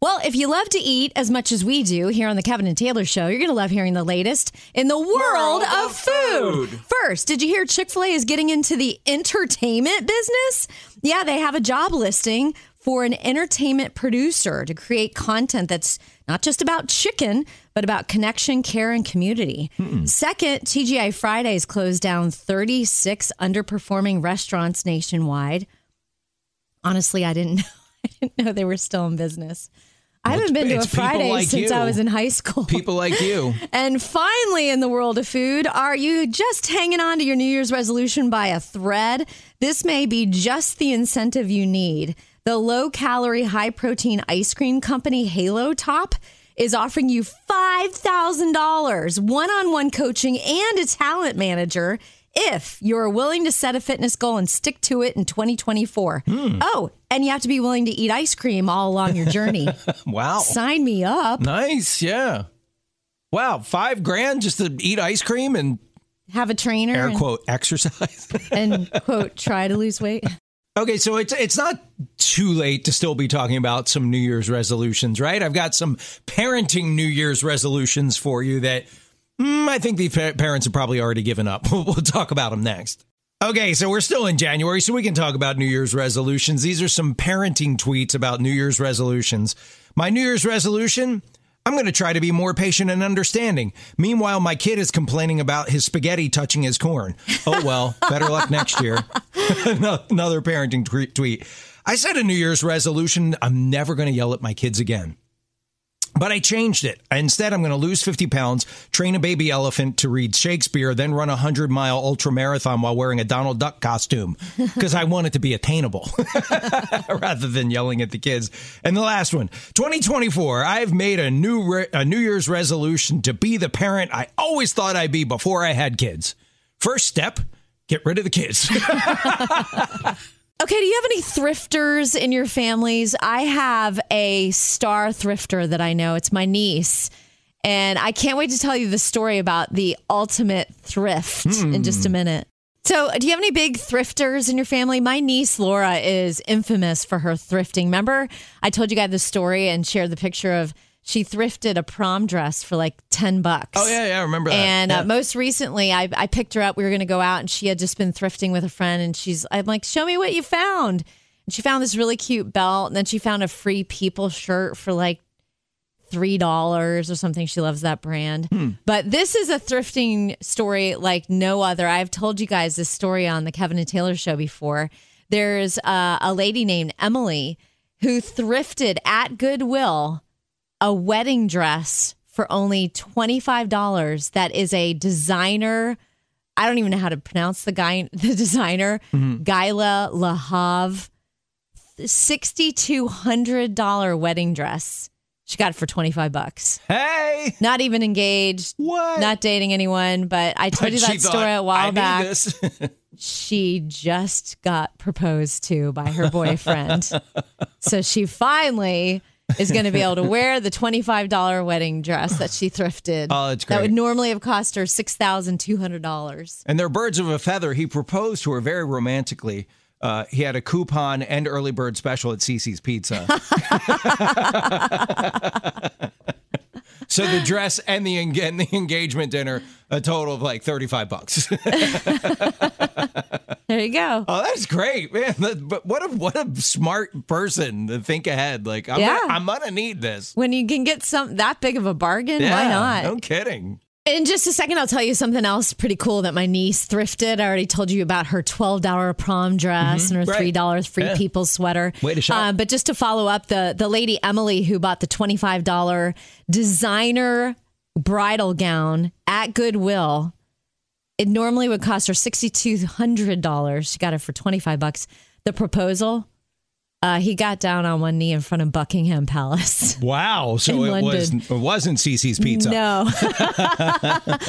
Well, if you love to eat as much as we do here on the Kevin and Taylor Show, you're going to love hearing the latest in the world, World of, of food. food. First, did you hear Chick fil A is getting into the entertainment business? Yeah, they have a job listing for an entertainment producer to create content that's not just about chicken, but about connection, care, and community. Hmm. Second, TGI Fridays closed down 36 underperforming restaurants nationwide. Honestly, I didn't know. I didn't know they were still in business. I haven't been to a Friday like since I was in high school. People like you. And finally, in the world of food, are you just hanging on to your New Year's resolution by a thread? This may be just the incentive you need. The low calorie, high protein ice cream company Halo Top is offering you $5,000 one on one coaching and a talent manager if you're willing to set a fitness goal and stick to it in 2024. Hmm. Oh, and you have to be willing to eat ice cream all along your journey. Wow. Sign me up. Nice. Yeah. Wow. Five grand just to eat ice cream and Have a trainer. air and- quote exercise. and quote try to lose weight okay. So it's, it's not too late to still be talking about some New Year's resolutions, right? I've got some parenting New Year's resolutions for you that mm, I think the pa- parents have probably already given up. We'll, talk about them next. Okay, so we're still in January, so we can talk about New Year's resolutions. These are some parenting tweets about New Year's resolutions. My New Year's resolution I'm going to try to be more patient and understanding. Meanwhile, my kid is complaining about his spaghetti touching his corn. Oh, well, better luck next year. Another parenting tweet. I set a New Year's resolution I'm never going to yell at my kids again. But I changed it. Instead, I'm going to lose 50 pounds, train a baby elephant to read Shakespeare, then run a 100 mile ultra marathon while wearing a Donald Duck costume because I want it to be attainable rather than yelling at the kids. And the last one 2024, I've made a new, re- a New Year's resolution to be the parent I always thought I'd be before I had kids. First step, get rid of the kids. okay do you have any thrifters in your families? I have a star thrifter that i know. It's my niece. And i can't wait to tell you the story about the ultimate thrift in hmm. just a minute. So do you have any big thrifters in your family? My niece laura is infamous for her thrifting. Remember i told you guys the story and shared the picture of she thrifted a prom dress for like 10 bucks oh, yeah, yeah, I remember that. And Yeah. uh, most recently, I, I picked her up. We were going to go out, and she had just been thrifting with a friend. And she's, I'm like, "Show me what you found." And she found this really cute belt, and then she found a free People shirt for like three dollars or something. She loves that brand. But this is a thrifting story like no other. I've told you guys this story on the Kevin and Taylor show before. There's uh, a lady named Emily who thrifted at Goodwill a wedding dress for only $25 that is a designer I don't even know how to pronounce the guy the designer mm-hmm. Galia Lahav $6200 wedding dress. She got it for 25 bucks. hey! Not even engaged, What? not dating anyone, but I told But you that story a while I back. this. She just got proposed to by her boyfriend. so she finally is going to be able to wear the $25 wedding dress that she thrifted. Oh, that's That would normally have cost her $6,200. And they're birds of a feather. He proposed to her very romantically. Uh, he had a coupon and early bird special at CiCi's Pizza. so the dress and the and the engagement dinner, a total of like thirty five bucks. There you go. oh, that's great, man! But what a what a smart person to think ahead. Like I'm Yeah. gonna, I'm gonna need this. When you can get some that big of a bargain, why Yeah, not? No kidding. In just a second, I'll tell you something else pretty cool that my niece thrifted. I already told you about her $12 prom dress and her $3 free Yeah. people sweater. Way to shop. Uh, but just to follow up, the, the lady Emily who bought the $25 designer bridal gown at Goodwill, it normally would cost her $6,200. She got it for 25 bucks. The proposal, uh, he got down on one knee in front of Buckingham Palace. Wow. So it was it wasn't CiCi's Pizza. No.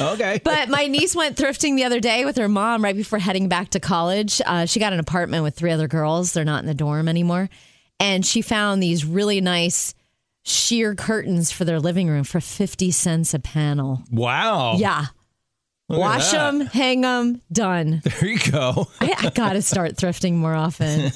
Okay. But my niece went thrifting the other day with her mom right before heading back to college. Uh, she got an apartment with three other girls. They're not in the dorm anymore. And she found these really nice sheer curtains for their living room for 50 cents a panel. wow. Yeah. Look Wash them, hang them, done. There you go. I, I got to start thrifting more often.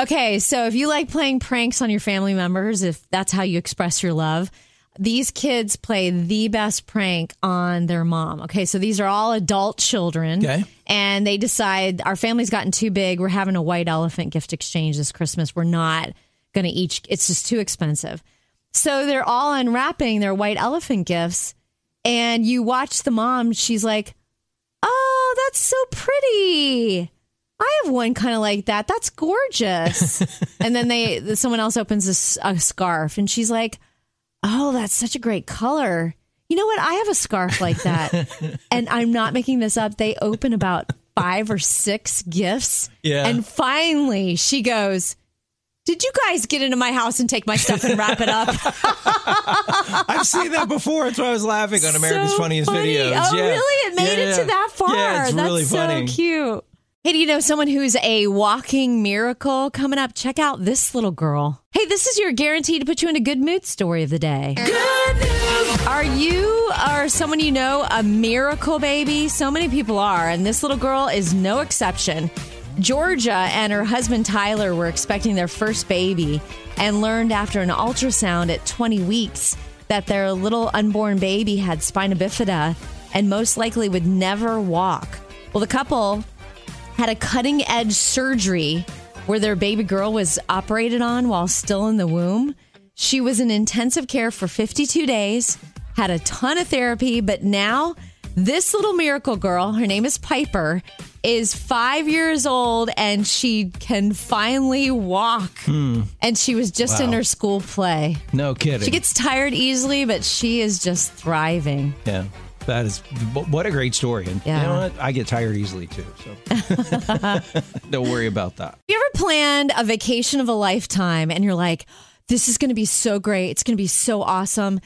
Okay, so if you like playing pranks on your family members, if that's how you express your love, these kids play the best prank on their mom. Okay, so these are all adult children. Okay. And they decide our family's gotten too big. We're having a white elephant gift exchange this Christmas. We're not going to each, it's just too expensive. So they're all unwrapping their white elephant gifts. And you watch the mom, she's like, Oh, that's so pretty. I have one kind of like that. That's gorgeous. and then they, someone else opens a scarf and she's like, Oh, that's such a great color. You know what? I have a scarf like that. and I'm not making this up. They open about five or six gifts. Yeah. And finally she goes, Did you guys get into my house and take my stuff and wrap it up? I've seen that before. That's why I was laughing on America's So Funniest funny. Videos. Oh, yeah. really? It made Yeah, it yeah. to that far. Yeah, it's That's really so funny. cute. Hey, do you know someone who's a walking miracle coming up? Check out this little girl. Hey, this is your guaranteed to put you in a good mood story of the day. Are you or someone you know a miracle baby? So many people are, and this little girl is no exception. Georgia and her husband Tyler were expecting their first baby and learned after an ultrasound at 20 weeks that their little unborn baby had spina bifida and most likely would never walk. Well, the couple had a cutting edge surgery where their baby girl was operated on while still in the womb. She was in intensive care for 52 days, had a ton of therapy, but now this little miracle girl, her name is Piper, is five years old and she can finally walk. Hmm. And she was just in her school play. No kidding. She gets tired easily, but she is just thriving. yeah. That is what a great story. And Yeah. you know what? I get tired easily too. So don't worry about that. you ever planned a vacation of a lifetime and you're like, this is going to be so great. It's going to be so awesome.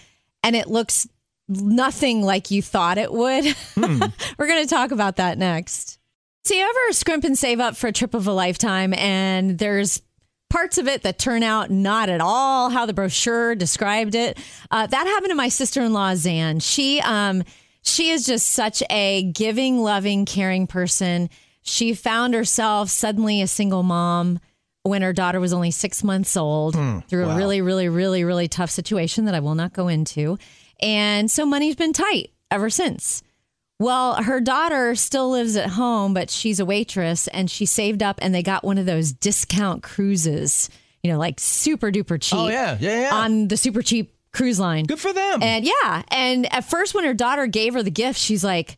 And it looks nothing like you thought it would. We're going to talk about that next. So, you ever scrimp and save up for a trip of a lifetime and there's parts of it that turn out not at all how the brochure described it? Uh, that happened to my sister in law, Zan. She, um, she is just such a giving, loving, caring person. She found herself suddenly a single mom when her daughter was only six months old hmm. through a really, really, really, really tough situation that I will not go into. And so money's been tight ever since. Well, her daughter still lives at home, but she's a waitress and she saved up and they got one of those discount cruises, you know, like super duper oh, cheap. Oh, yeah. Yeah, yeah. On the super cheap cruise line. Good for them. And yeah, and at first when her daughter gave her the gift, she's like,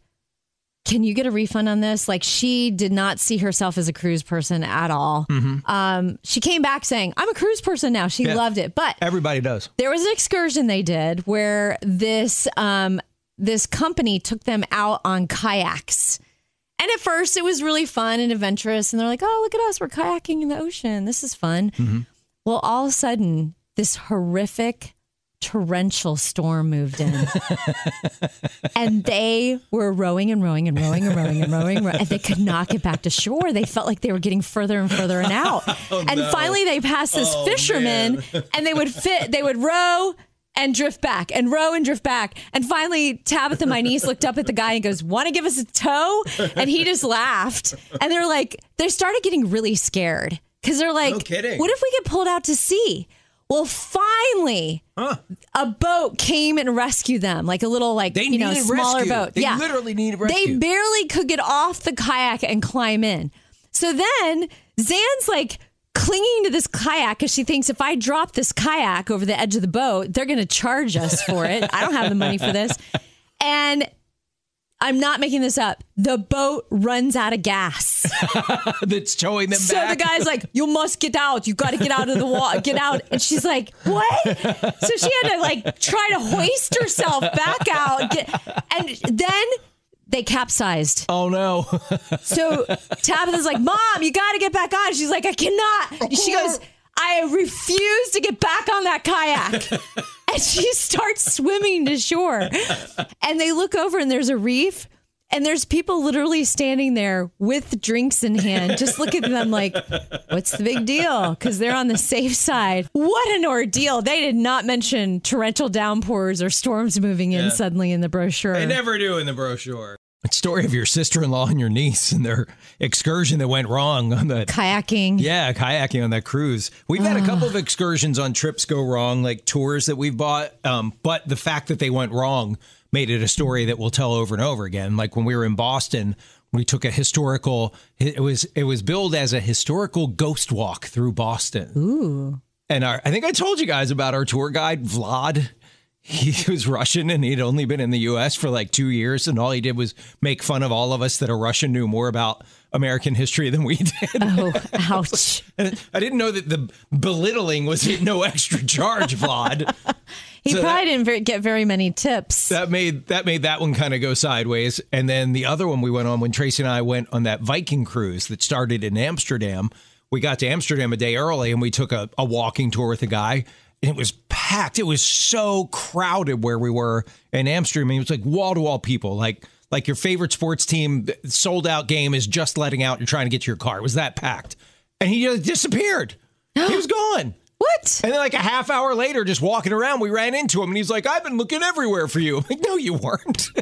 "Can you get a refund on this?" Like she did not see herself as a cruise person at all. Um, she came back saying, "I'm a cruise person now." She Mm-hmm. Yeah. loved it, but Everybody does. there was an excursion they did where this um, this company took them out on kayaks. And at first, it was really fun and adventurous. And they're like, "Oh, look at us! We're kayaking in the ocean. This is fun." Well, all of a sudden, this horrific torrential storm moved in, and they were rowing and rowing and rowing and rowing and rowing, and they could not get back to shore. They felt like they were getting further and further and out. Oh, and finally, they passed this oh, fisherman, and they would fit. They would row and drift back and row and drift back. And finally, Tabitha, my niece, looked up at the guy and goes, Want to give us a tow? And he just laughed. And they're like, they started getting really scared because they're like, No. What if we get pulled out to sea? Well, finally, a boat came and rescued them, like a little, like They you know, smaller rescue. boat. They yeah, literally needed They barely could get off the kayak and climb in. So then Zan's like clinging to this kayak because she thinks if I drop this kayak over the edge of the boat, they're going to charge us for it. I don't have the money for this. And I'm not making this up. The boat runs out of gas. That's towing them So back. the guy's like, "You must get out. You got to get out of the water. Get out." And she's like, "What?" So she had to like try to hoist herself back out, get, and then they capsized. oh no. So Tabitha's like, "Mom, you got to get back on." She's like, "I cannot." She goes, "I refuse to get back on that kayak." And she starts swimming to shore. And they look over and there's a reef. And there's people literally standing there with drinks in hand, just looking at them like, what's the big deal? Because they're on the safe side. What an ordeal. They did not mention torrential downpours or storms moving in suddenly in the brochure. they never do in the brochure. Story of your sister-in-law and your niece and their excursion that went wrong on the Kayaking. yeah kayaking on that cruise. We've had a couple of excursions on trips go wrong, like tours that we've bought. Um, but the fact that they went wrong made it a story that we'll tell over and over again. Like when we were in Boston, we took a historical. It was it was billed as a historical ghost walk through Boston. Ooh. And our, I think I told you guys about our tour guide, Vlad. He was Russian and he'd only been in the US for like two years. And all he did was make fun of all of us that a Russian knew more about American history than we did. Oh, ouch. And I didn't know that the belittling was no extra charge, Vlad. He So probably didn't ver- get very many tips. That made that made that one kind of go sideways. And then the other one we went on when Tracy and I went on that Viking cruise that started in Amsterdam. We got to Amsterdam a day early and we took a, a walking tour with a guy. And it was packed. It was so crowded where we were in Amsterdam. It was like wall to wall people, like like your favorite sports team sold out game is just letting out. You're trying to get to your car. It was that packed, and he just disappeared. he was gone. What? And then, like a half hour later, just walking around, we ran into him, and he's like, "I've been looking everywhere for you." I'm like, no, you weren't.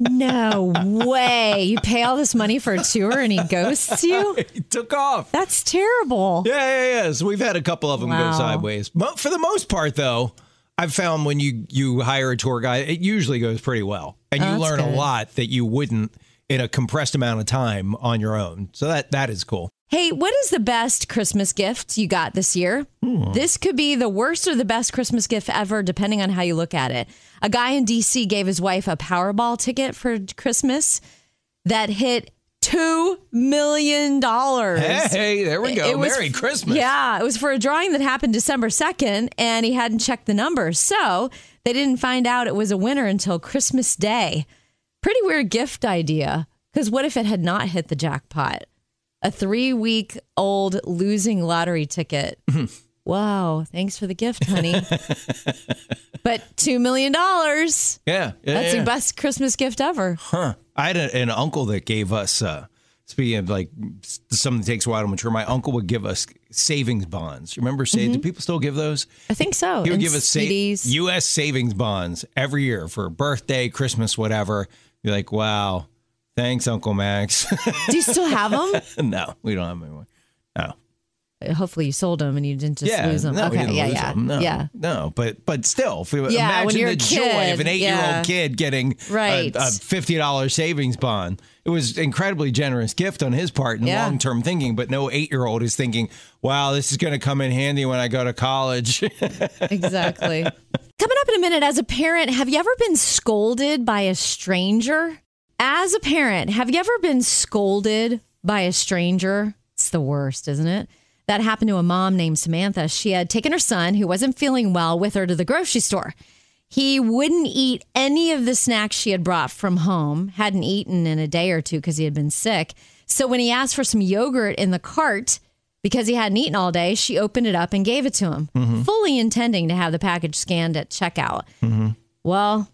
No way. You pay all this money for a tour and he ghosts you? he took off. That's terrible. Yeah, yeah, yeah. So we've had a couple of them Wow. go sideways. But For the most part, though, I've found when you you hire a tour guide, it usually goes pretty well, and you Oh, learn a lot that you wouldn't in a compressed amount of time on your own. So that that is cool. Hey, what is the best Christmas gift you got this year? Hmm. This could be the worst or the best Christmas gift ever, depending on how you look at it. A guy in DC gave his wife a Powerball ticket for Christmas that hit $2 million. Hey, there we go. It was- Merry Christmas. Yeah, it was for a drawing that happened December 2nd, and he hadn't checked the numbers. So they didn't find out it was a winner until Christmas Day. Pretty weird gift idea. Because what if it had not hit the jackpot? A three week old losing lottery ticket. wow. Thanks for the gift, honey. but $2 million. That's Yeah, yeah, the best Christmas gift ever. Huh. I had a, an uncle that gave us, uh, speaking of like something that takes a while to mature, my uncle would give us savings bonds. You remember, say, do people still give those? I think so. He would And give us sa- U.S. savings bonds every year for birthday, Christmas, whatever. You're like, wow, thanks, Uncle Max. Do you still have them? no, we don't have them anymore. No. Uh, hopefully you sold them and you didn't just Yeah, lose them. no, okay, yeah, yeah, them. No, yeah. no, but but still, if we, Yeah, imagine the joy of an eight-year-old yeah. kid getting a- Right. a, fifty dollars savings bond. It was incredibly generous gift on his part and Yeah. long-term thinking. But no eight-year-old is thinking, "Wow, this is going to come in handy when I go to college." Exactly. Coming up in a minute, as a parent, have you ever been scolded by a stranger? As a parent, have you ever been scolded by a stranger? It's the worst, isn't it? That happened to a mom named Samantha. She had taken her son, who wasn't feeling well, with her to the grocery store. He wouldn't eat any of the snacks she had brought from home, hadn't eaten in a day or two because he had been sick. So when he asked for some yogurt in the cart, because he hadn't eaten all day, she opened it up and gave it to him, mm-hmm. fully intending to have the package scanned at checkout. Mm-hmm. Well,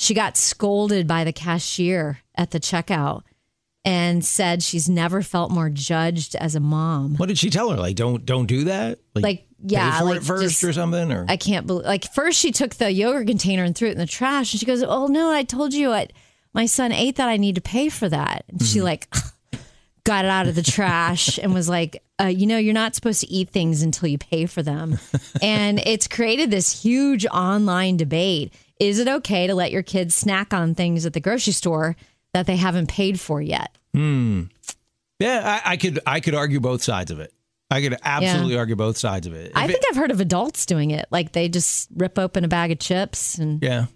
she got scolded by the cashier at the checkout and said she's never felt more judged as a mom. what did she tell her? Like, don't don't do that. Like, yeah, pay for like it first just- or something. Or I can't believe. Like first, she took the yogurt container and threw it in the trash, and she goes, "Oh no, I told you, I, my son ate that. I need to pay for that." And she like got it out of the trash and was like, uh, "You know, you're not supposed to eat things until you pay for them." and it's created this huge online debate: Is it okay to let your kids snack on things at the grocery store that they haven't paid for yet? Hmm. Yeah, I, I could I could argue both sides of it. I could absolutely argue both sides of it. I If it- think I've heard of adults doing it. Like they just rip open a bag of chips and yeah.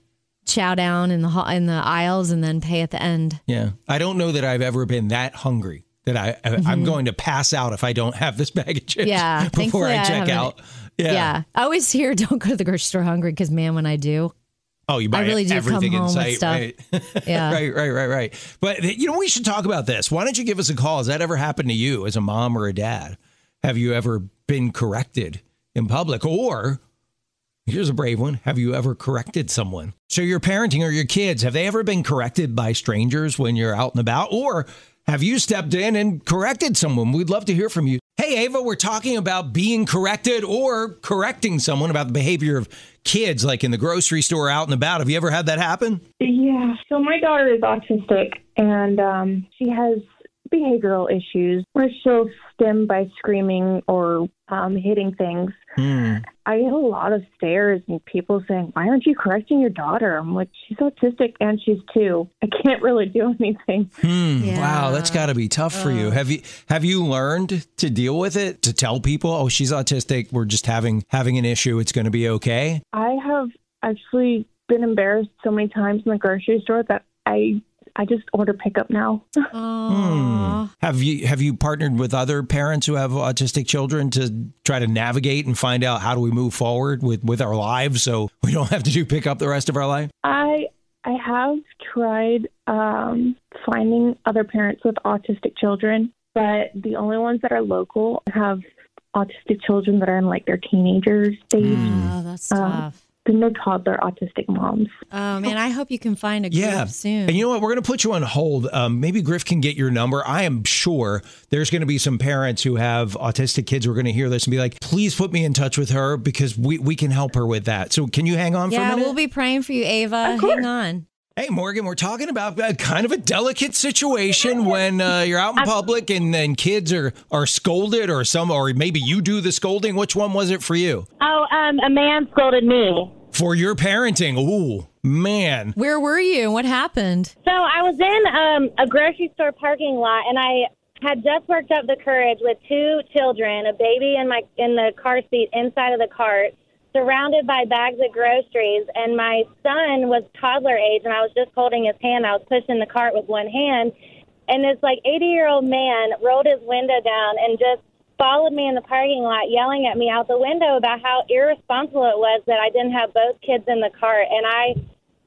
chow down in the in the aisles and then pay at the end. Yeah, I don't know that I've ever been that hungry that I, I I'm going to pass out if I don't have this bag of chips. Mm-hmm. Yeah, before I I check haven't. out. Yeah. Yeah. I always hear don't go to the grocery store hungry because man, when I do, Oh, you buy really do come everything in home with sight, stuff. right? Yeah. right, right, right, right. But you know, we should talk about this. Why don't you give us a call? Has that ever happened to you as a mom or a dad? Have you ever been corrected in public, or Here's a brave one. Have you ever corrected someone? So, your parenting or your kids, have they ever been corrected by strangers when you're out and about? Or have you stepped in and corrected someone? We'd love to hear from you. Hey, Ava, we're talking about being corrected or correcting someone about the behavior of kids, like in the grocery store, out and about. Have you ever had that happen? Yeah. So my daughter is autistic, and um, she has behavioral issues where she'll stim by screaming or um, hitting things. Hmm. I get a lot of stares and people saying, "Why aren't you correcting your daughter?" I'm like, "She's autistic and she's two. I can't really do anything." Hmm. Yeah. Wow, that's got to be tough for you. Have you have you learned to deal with it? To tell people, "Oh, she's autistic. We're just having having an issue. It's going to be okay." I have actually been embarrassed so many times in the grocery store that I I just order pickup now. Aw. Have you have you partnered with other parents who have autistic children to try to navigate and find out how do we move forward with with our lives so we don't have to do pickup the rest of our life? I I have tried um, finding other parents with autistic children, but the only ones that are local have autistic children that are in like their teenagers stage. Oh, that's Um, tough. There's no toddler autistic moms. Oh man, I hope you can find a group Yeah. soon. And you know what? We're going to put you on hold. Um, maybe Griff can get your number. I am sure there's going to be some parents who have autistic kids who are going to hear this and be like, please put me in touch with her because we, we can help her with that. So can you hang on for a yeah, we'll be praying for you, Ava. course. Hang on. Hey, Morgan, we're talking about uh, kind of a delicate situation when uh, you're out in public and then kids are, are scolded or some, or maybe you do the scolding. Which one was it for you? Oh, um, a man scolded me. For your parenting. Ooh, man. Where were you? What happened? So I was in um, a grocery store parking lot, and I had just worked up the courage with two children, a baby in my in the car seat inside of the cart, surrounded by bags of groceries, and my son was toddler age, and I was just holding his hand. I was pushing the cart with one hand, and this like 80 year old man rolled his window down and just followed me in the parking lot, yelling at me out the window about how irresponsible it was that I didn't have both kids in the cart, and I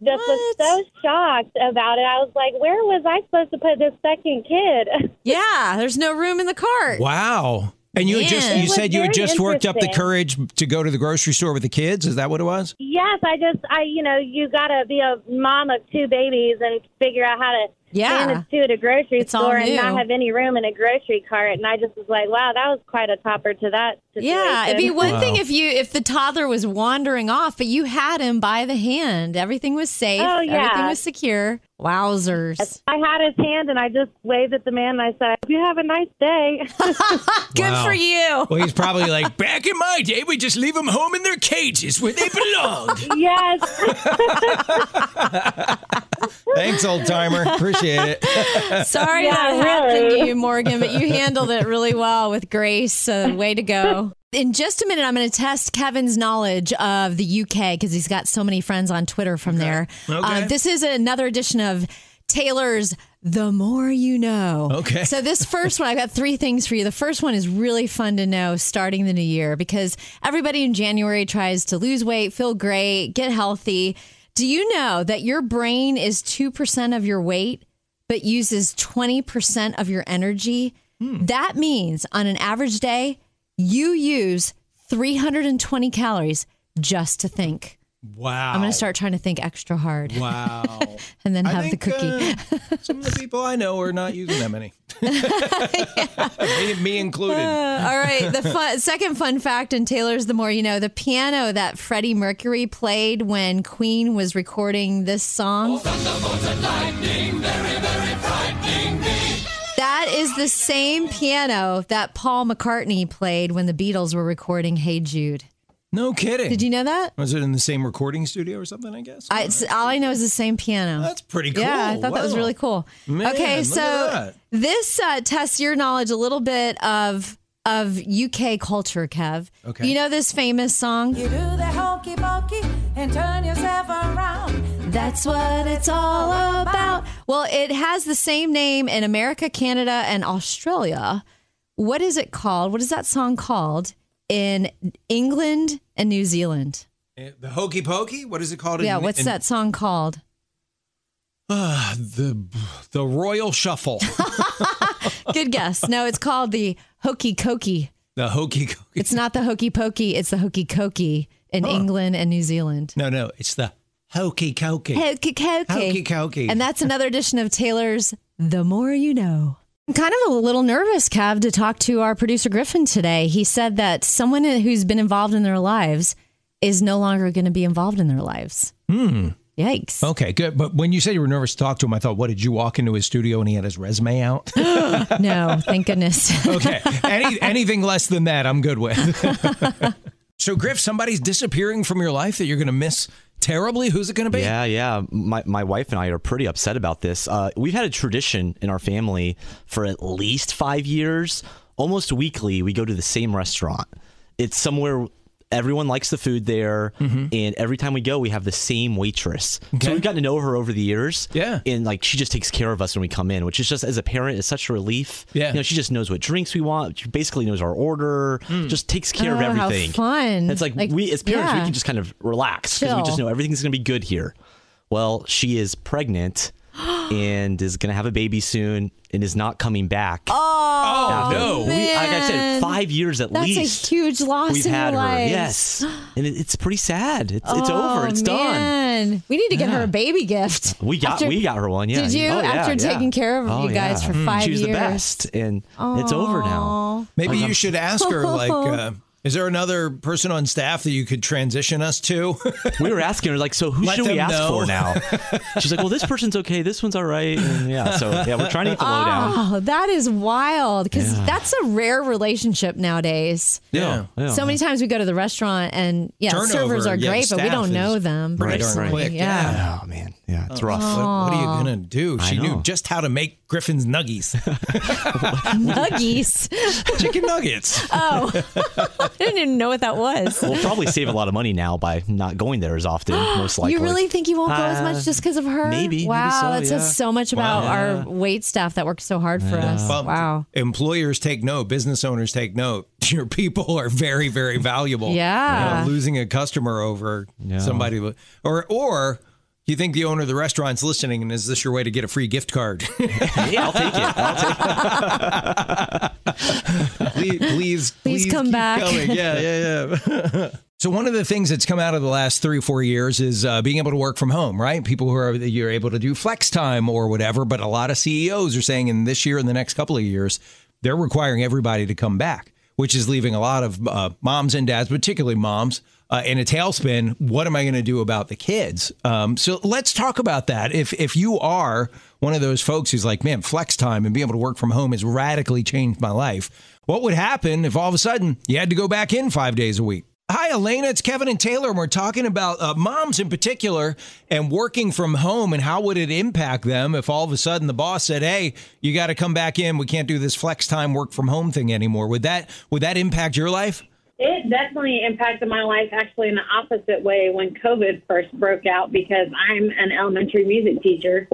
just was so shocked about it. I was like, where was I supposed to put this second kid? Yeah, there's no room in the cart. Wow. And you had just you said you had just worked up the courage to go to the grocery store with the kids. Is that what it was? yes, I just, I, you know, you got to be a mom of two babies and figure out how to Yeah. manage two at a grocery It's store and new. not have any room in a grocery cart. And I just was like, wow, that was quite a topper to that situation. Yeah, it'd be one Wow. thing if you if the toddler was wandering off, but you had him by the hand. Everything was safe. Oh, yeah. Everything was secure. Wowzers. I had his hand and I just waved at the man and I said, "You have a nice day." Good Wow. for you. Well, he's probably like, back in my day, we just leave them home in their cages where they belong. yes. Thanks, old timer. Appreciate it. Sorry Yeah, that happened to you, Morgan, but you handled it really well with grace. Uh, way to go. In just a minute, I'm going to test Kevin's knowledge of the UK because he's got so many friends on Twitter from there. Okay. Uh, this is another edition of Taylor's The More You Know. Okay. So, this first one, I've got three things for you. The first one is really fun to know starting the new year because everybody in January tries to lose weight, feel great, get healthy. Do you know that your brain is 2% of your weight? but uses 20% of your energy, that means on an average day, you use 320 calories just to think. Wow. I'm going to start trying to think extra hard Wow. and then I have the cookie. uh, some of the people I know are not using that many. me, me included. All right. The fun, second fun fact in Taylor's The More You Know, the piano that Freddie Mercury played when Queen was recording this song. That is the same piano that Paul McCartney played when the Beatles were recording Hey Jude. No kidding. Did you know that? Was it in the same recording studio or something, I guess? I, it's, all I know is the same piano. That's pretty cool. Yeah, I thought that was really cool. Man, okay, look so at that. this uh, tests your knowledge a little bit of of UK culture, Kev. Okay. You know this famous song? You do the hokey pokey and turn yourself around. That's what it's all about. Well, it has the same name in America, Canada, and Australia. What is it called? What is that song called in England and New Zealand? Eh, The Hokey Pokey? What is it called? In Yeah, in, what's in- that song called? Ah, the the Royal Shuffle. Good guess. No, it's called the Hokey Cokey. the Hokey Cokey. It's not the Hokey Pokey, it's the Hokey Cokey in England and New Zealand. No, no, it's the Hokey Cokey. Hokey Cokey. Hokey Cokey. And that's another edition of Taylor's The More You Know. I'm kind of a little nervous, Kev, to talk to our producer Griffin today. He said that someone who's been involved in their lives is no longer going to be involved in their lives. Hmm. Yikes. Okay, good. But when you said you were nervous to talk to him, I thought, what did you walk into his studio and he had his resume out? no, thank goodness. okay, Any, anything less than that, I'm good with. so, Griff, somebody's disappearing from your life that you're going to miss terribly. Who's it going to be? Yeah, yeah. My my wife and I are pretty upset about this. Uh, we've had a tradition in our family for at least five years. Almost weekly, we go to the same restaurant. It's somewhere everyone likes the food there, Mm-hmm. and every time we go, we have the same waitress. So we've gotten to know her over the years. Yeah. and like she just takes care of us when we come in, which is just as a parent is such a relief. Yeah. you know, she just knows what drinks we want. She basically knows our order. Just takes care Oh, of how everything. fun. It's like, Like, we as parents, we can just kind of relax because we just know everything's going to be good here. Well, she is pregnant and is going to have a baby soon and is not coming back. Oh, no. We, like I said, five years at That's least. That's a huge loss We've in had your her. lives. Yes. And it, it's pretty sad. It's, it's Oh, over. It's done. We need to get her a baby gift. We got After- we got her one. Yeah. Did you? Oh, yeah, After yeah. taking care of Oh, you guys yeah. for five She was the best, and it's over now. Aw. Maybe you should ask her, like, uh, is there another person on staff that you could transition us to? We were asking her like, so who Let should we ask know. for now? She's like, well, this person's okay. This one's all right. And yeah. So yeah, we're trying to get the lowdown. Oh, that is wild because Yeah. that's a rare relationship nowadays. Yeah. yeah. So many times we go to the restaurant and yeah, Turnover, servers are yeah, great, but we don't know them Right. darn quick, Yeah. yeah. Oh man, yeah, it's rough. what, what are you going to do? She knew just how to make Griffin's nuggies, Nuggies. chicken nuggets. oh, I didn't even know what that was. We'll probably save a lot of money now by not going there as often. Most likely. You really think you won't go as Uh, much just because of her? maybe, maybe Wow, so, that says yeah. so much about Wow. our wait staff that works so hard for us. Well, wow. Employers take note. Business owners take note. Your people are very, very valuable. Yeah. You know, losing a customer over somebody, or or you think the owner of the restaurant's listening, and is this your way to get a free gift card? Yeah, I'll take it. I'll take please, please, Please come back. coming. Yeah, yeah, yeah. so one of the things that's come out of the last three or four years is uh, being able to work from home, right? People who are you're able to do flex time or whatever. But a lot of CEOs are saying in this year and the next couple of years, they're requiring everybody to come back, which is leaving a lot of uh, moms and dads, particularly moms. Uh, in a tailspin, what am I going to do about the kids? Um, so let's talk about that. If if you are one of those folks who's like, man, flex time and being able to work from home has radically changed my life. What would happen if all of a sudden you had to go back in five days a week? Hi, Elena. It's Kevin and Taylor, and we're talking about uh, moms in particular and working from home and how would it impact them if all of a sudden the boss said, "Hey, you got to come back in. We can't do this flex time work from home thing anymore." Would that would that impact your life? It definitely impacted my life actually in the opposite way when COVID first broke out because I'm an elementary music teacher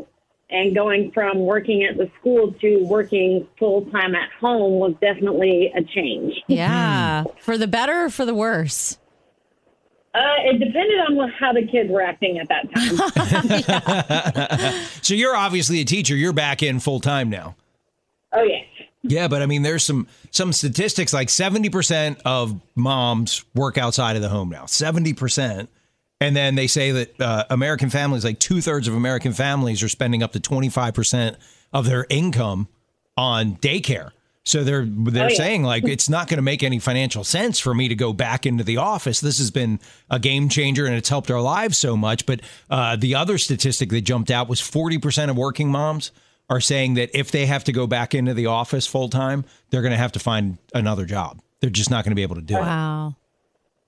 and going from working at the school to working full time at home was definitely a change. Yeah. for the better or for the worse? Uh, it depended on what- how the kids were acting at that time. So you're obviously a teacher. You're back in full time now. oh, yes. Yeah, but I mean, there's some some statistics like 70% of moms work outside of the home now. 70%. And then they say that uh, American families, like two thirds of American families, are spending up to 25% of their income on daycare. So they're they're Oh, yeah. saying like it's not going to make any financial sense for me to go back into the office. This has been a game changer and it's helped our lives so much. But uh, the other statistic that jumped out was 40% of working moms are saying that if they have to go back into the office full time, they're going to have to find another job. They're just not going to be able to do it. Wow.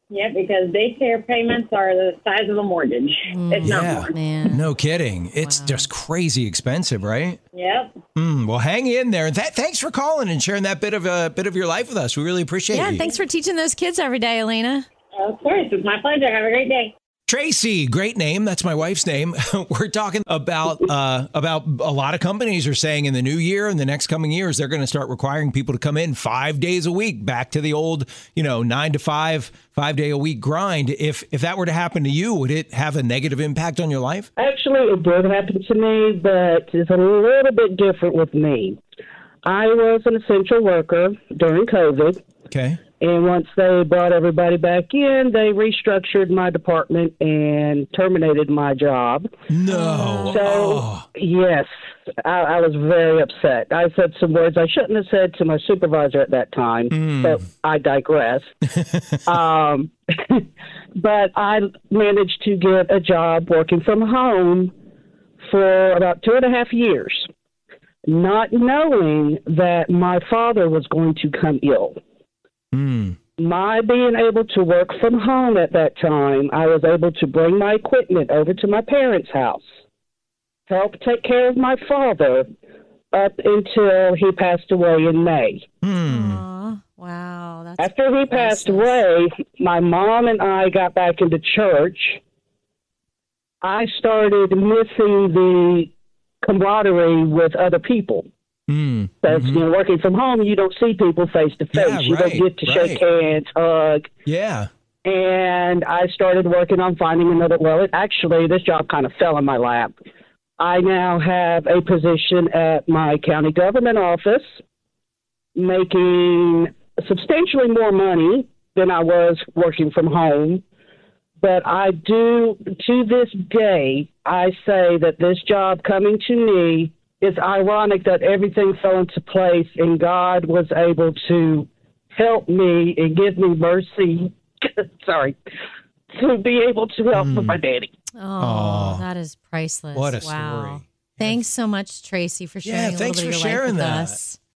Yeah, because daycare payments are the size of a mortgage. It's not Yeah. more. Man. No kidding. It's just crazy expensive, right? Yep. Mm, well, hang in there. Th- thanks for calling and sharing that bit of a bit of your life with us. We really appreciate Yeah, it. and thanks for teaching those kids every day, Elena. Of course. It's my pleasure. Have a great day. Tracy, great name. That's my wife's name. We're talking about uh, about a lot of companies are saying in the new year and the next coming years they're going to start requiring people to come in five days a week, back to the old, you know, nine to five, five day a week grind. If if that were to happen to you, would it have a negative impact on your life? Actually, it did happen to me, but it's a little bit different with me. I was an essential worker during COVID, Okay. And once they brought everybody back in, they restructured my department and terminated my job. No. So, Oh. yes, I, I was very upset. I said some words I shouldn't have said to my supervisor at that time, but I digress. um, but I managed to get a job working from home for about two and a half years, not knowing that my father was going to come ill Mm. my being able to work from home at that time, I was able to bring my equipment over to my parents' house, help take care of my father up until he passed away in May. Mm. Aw, wow. That's After he passed priceless. away, my mom and I got back into church. I started missing the camaraderie with other people. Mm. So, you know, working from home, you don't see people face to face. You right, don't get to shake hands, hug. Yeah. and I started working on finding another. Well, it actually, this job kind of fell in my lap. I now have a position at my county government office, making substantially more money than I was working from home. But I do, to this day, I say that this job coming to me is ironic that everything fell into place and God was able to help me and give me mercy. Sorry. To be able to help with hmm. my daddy. Oh, that is priceless. What a wow. story. Thanks so much, Tracy, for Yeah, sharing a thanks little bit for of your sharing life with that. us.